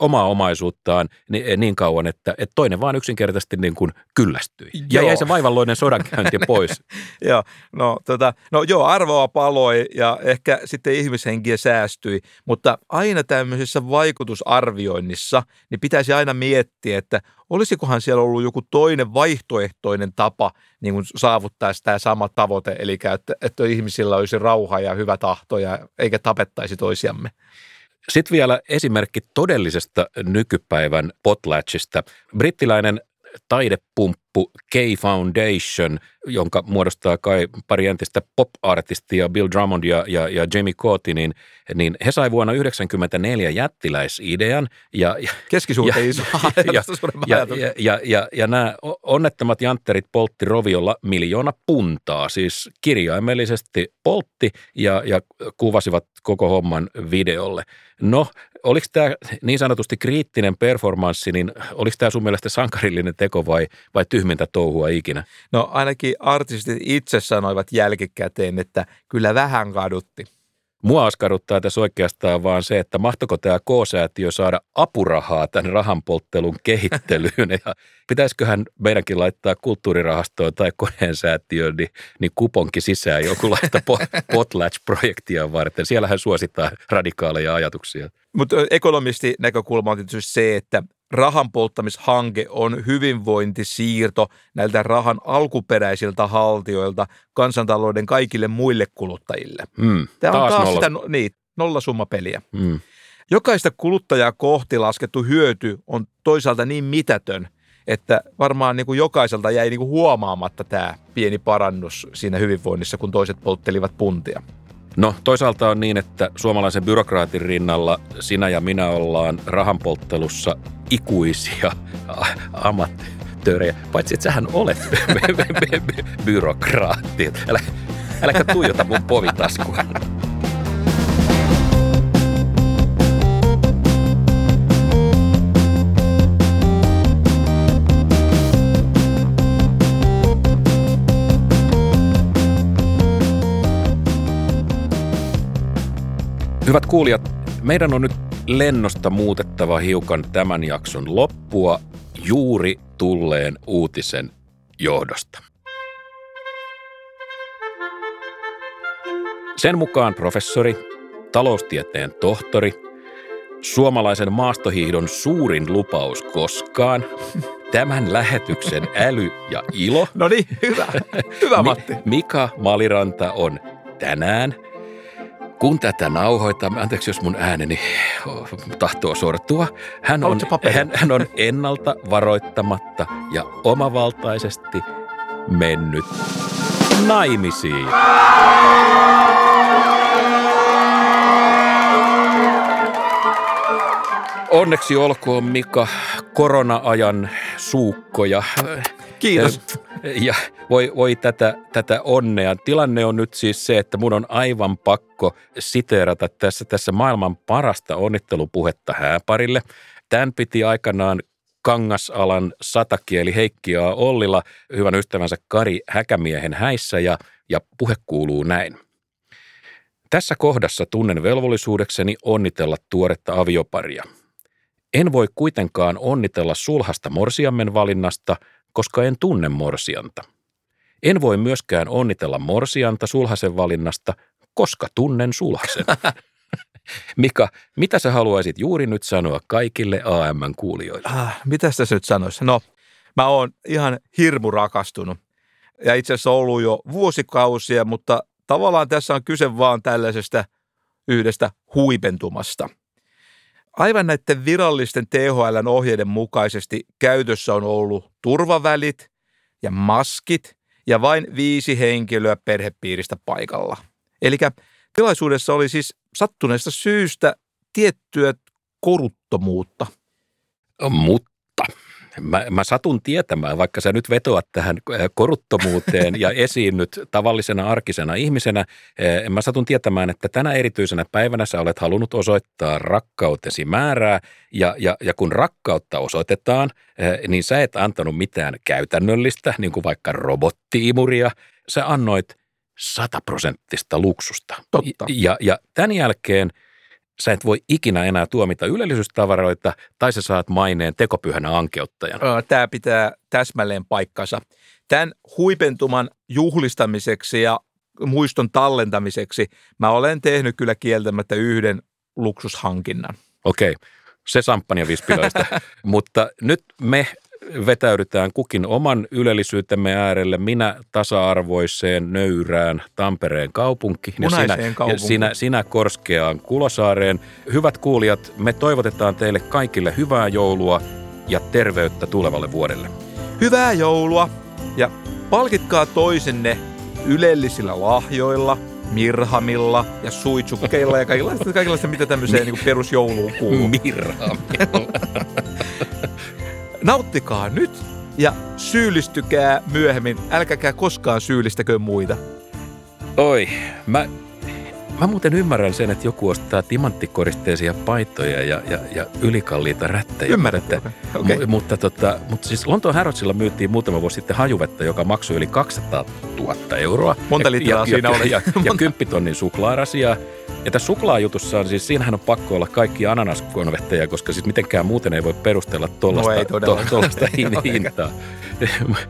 omaa omaisuuttaan niin, niin kauan, että, että toinen vaan yksinkertaisesti niin kuin kyllästyi. Ja
Joo.
jäi se vaivalloinen sodankäynti pois.
joo, no, tota, no joo, arvoa paloi ja ehkä sitten ihmishenkiä säästyi, mutta aina tämmöisessä vaikutusarvioinnissa niin pitäisi aina miettiä, että olisikohan siellä ollut joku toinen vaihtoehtoinen tapa niin kuin saavuttaa tämä sama tavoite, eli että, että ihmisillä olisi rauha ja hyvä tahto ja eikä tapettaisi toisiamme.
Sitten vielä esimerkki todellisesta nykypäivän potlatchista. Brittiläinen taidepumppu K-Foundation, jonka muodostaa kai pari entistä pop-artistia, Bill Drummond ja, ja, ja Jamie Cotti, niin, niin he sai vuonna 1994 jättiläisidean. Ja,
Keskisuurten
ja,
iso
ja, ja, ja, ja, ja, ja nämä onnettomat jantterit poltti roviolla miljoona puntaa, siis kirjaimellisesti poltti ja, ja kuvasivat koko homman videolle. No, oliko tämä niin sanotusti kriittinen performanssi, niin oliko tämä sun mielestä sankarillinen teko vai, vai tyhmintä touhua ikinä?
No ainakin artistit itse sanoivat jälkikäteen, että kyllä vähän kadutti.
Mua askarruttaa tässä oikeastaan vaan se, että mahtoko tämä K-säätiö saada apurahaa tämän rahanpolttelun kehittelyyn ja pitäisiköhän meidänkin laittaa kulttuurirahastoon tai koneen säätiöön niin, niin kuponki sisään jonkunlaista potlatch-projektia varten. Siellähän suositaan radikaaleja ajatuksia.
Mutta ekonomisti näkökulma on tietysti se, että rahan polttamishanke on hyvinvointisiirto näiltä rahan alkuperäisiltä haltioilta kansantalouden kaikille muille kuluttajille.
Mm,
Tämä on
taas
taas
nolla.
sitä no- niin, nollasummapeliä.
Mm.
Jokaista kuluttajaa kohti laskettu hyöty on toisaalta niin mitätön, että varmaan niin kuin jokaiselta jäi niin kuin huomaamatta tämä pieni parannus siinä hyvinvoinnissa, kun toiset polttelivat puntia.
No toisaalta on niin, että suomalaisen byrokraatin rinnalla sinä ja minä ollaan rahanpolttelussa ikuisia amatöörejä, paitsi että sähän olet byrokraatti. Älä, äläkä tuijota mun povitaskua. Hyvät kuulijat, meidän on nyt lennosta muutettava hiukan tämän jakson loppua juuri tulleen uutisen johdosta. Sen mukaan professori, taloustieteen tohtori, suomalaisen maastohiihdon suurin lupaus koskaan, tämän lähetyksen äly ja ilo,
No niin, hyvä. Hyvä Matti.
Mi- Mika Maliranta on tänään, kun tätä nauhoitamme, anteeksi jos mun ääneni tahtoo sortua, hän on, hän, hän on ennalta varoittamatta ja omavaltaisesti mennyt naimisiin. Onneksi olkoon Mika korona-ajan suukkoja.
Kiitos.
Ja voi, voi tätä, tätä onnea. Tilanne on nyt siis se, että mun on aivan pakko siteerata tässä, tässä maailman parasta onnittelupuhetta hääparille. Tämän piti aikanaan Kangasalan satakieli Heikki A. Ollila hyvän ystävänsä Kari Häkämiehen häissä ja, ja puhe kuuluu näin. Tässä kohdassa tunnen velvollisuudekseni onnitella tuoretta avioparia. En voi kuitenkaan onnitella sulhasta morsiammen valinnasta, koska en tunne morsianta. En voi myöskään onnitella morsianta sulhasen valinnasta, koska tunnen sulhasen. Mika, mitä sä haluaisit juuri nyt sanoa kaikille AM-kuulijoille?
Ah, mitä tässä nyt sanoisi? No, mä oon ihan hirmu rakastunut. Ja itse asiassa ollut jo vuosikausia, mutta tavallaan tässä on kyse vaan tällaisesta yhdestä huipentumasta. Aivan näiden virallisten THLn ohjeiden mukaisesti käytössä on ollut turvavälit ja maskit ja vain viisi henkilöä perhepiiristä paikalla. Eli tilaisuudessa oli siis sattuneesta syystä tiettyä koruttomuutta.
Mutta mä, mä satun tietämään, vaikka sä nyt vetoat tähän äh, koruttomuuteen ja esiin nyt tavallisena arkisena ihmisenä, äh, mä satun tietämään, että tänä erityisenä päivänä sä olet halunnut osoittaa rakkautesi määrää ja, ja, ja kun rakkautta osoitetaan, äh, niin sä et antanut mitään käytännöllistä, niin kuin vaikka robottiimuria, sä annoit sataprosenttista luksusta.
Totta.
Ja, ja tämän jälkeen sä et voi ikinä enää tuomita ylellisyystavaroita tai sä saat maineen tekopyhänä ankeuttajana.
Tämä pitää täsmälleen paikkansa. tämän huipentuman juhlistamiseksi ja muiston tallentamiseksi mä olen tehnyt kyllä kieltämättä yhden luksushankinnan.
Okei, se samppanjavispiläistä. Mutta nyt me vetäydytään kukin oman ylellisyytemme äärelle. Minä tasa-arvoiseen, nöyrään Tampereen kaupunki. Ja sinä,
Punaiseen
ja
kaupunkiin.
sinä, sinä korskeaan Kulosaareen. Hyvät kuulijat, me toivotetaan teille kaikille hyvää joulua ja terveyttä tulevalle vuodelle.
Hyvää joulua ja palkitkaa toisenne ylellisillä lahjoilla, mirhamilla ja suitsukkeilla ja kaikenlaista, kaikenlaista mitä tämmöiseen niin perusjouluun kuuluu.
Mirra.
Nauttikaa nyt ja syyllistykää myöhemmin. Älkäkää koskaan syyllistäkö muita.
Oi, mä, mä muuten ymmärrän sen, että joku ostaa timanttikoristeisia paitoja ja, ja, ja ylikalliita rättejä.
Ymmärrätkö?
Mutta,
Okei.
mu, mutta, tota, mutta siis Lontoon Harrodsilla myytiin muutama vuosi sitten hajuvettä, joka maksoi yli 200 000 euroa.
Monta litraa
ja,
siinä
ja,
oli?
Ja, ja, ja kymppitonnin suklaarasiaa. Ja tässä suklaajutussa on siis, siinähän on pakko olla kaikki ananaskonvetteja, koska siis mitenkään muuten ei voi perustella tuollaista
No
to, hintaa.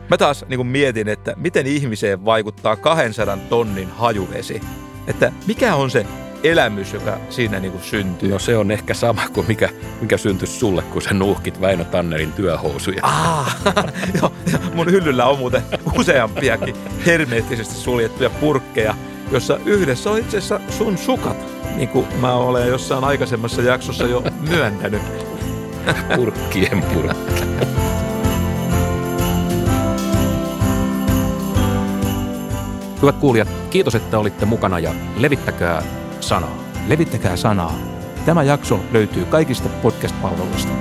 Mä taas niin mietin, että miten ihmiseen vaikuttaa 200 tonnin hajuvesi. Että mikä on se elämys, joka siinä niin syntyy?
No se on ehkä sama kuin mikä, mikä syntyisi sulle, kun sä nuuhkit Väinö Tannerin työhousuja.
Ah, joo, mun hyllyllä on muuten useampiakin hermeettisesti suljettuja purkkeja, jossa yhdessä on itse asiassa sun sukat, niin kuin mä olen jossain aikaisemmassa jaksossa jo myöntänyt.
Purkkien purkki.
Hyvät kuulijat, kiitos, että olitte mukana ja levittäkää sanaa.
Levittäkää sanaa. Tämä jakso löytyy kaikista podcast-palveluista.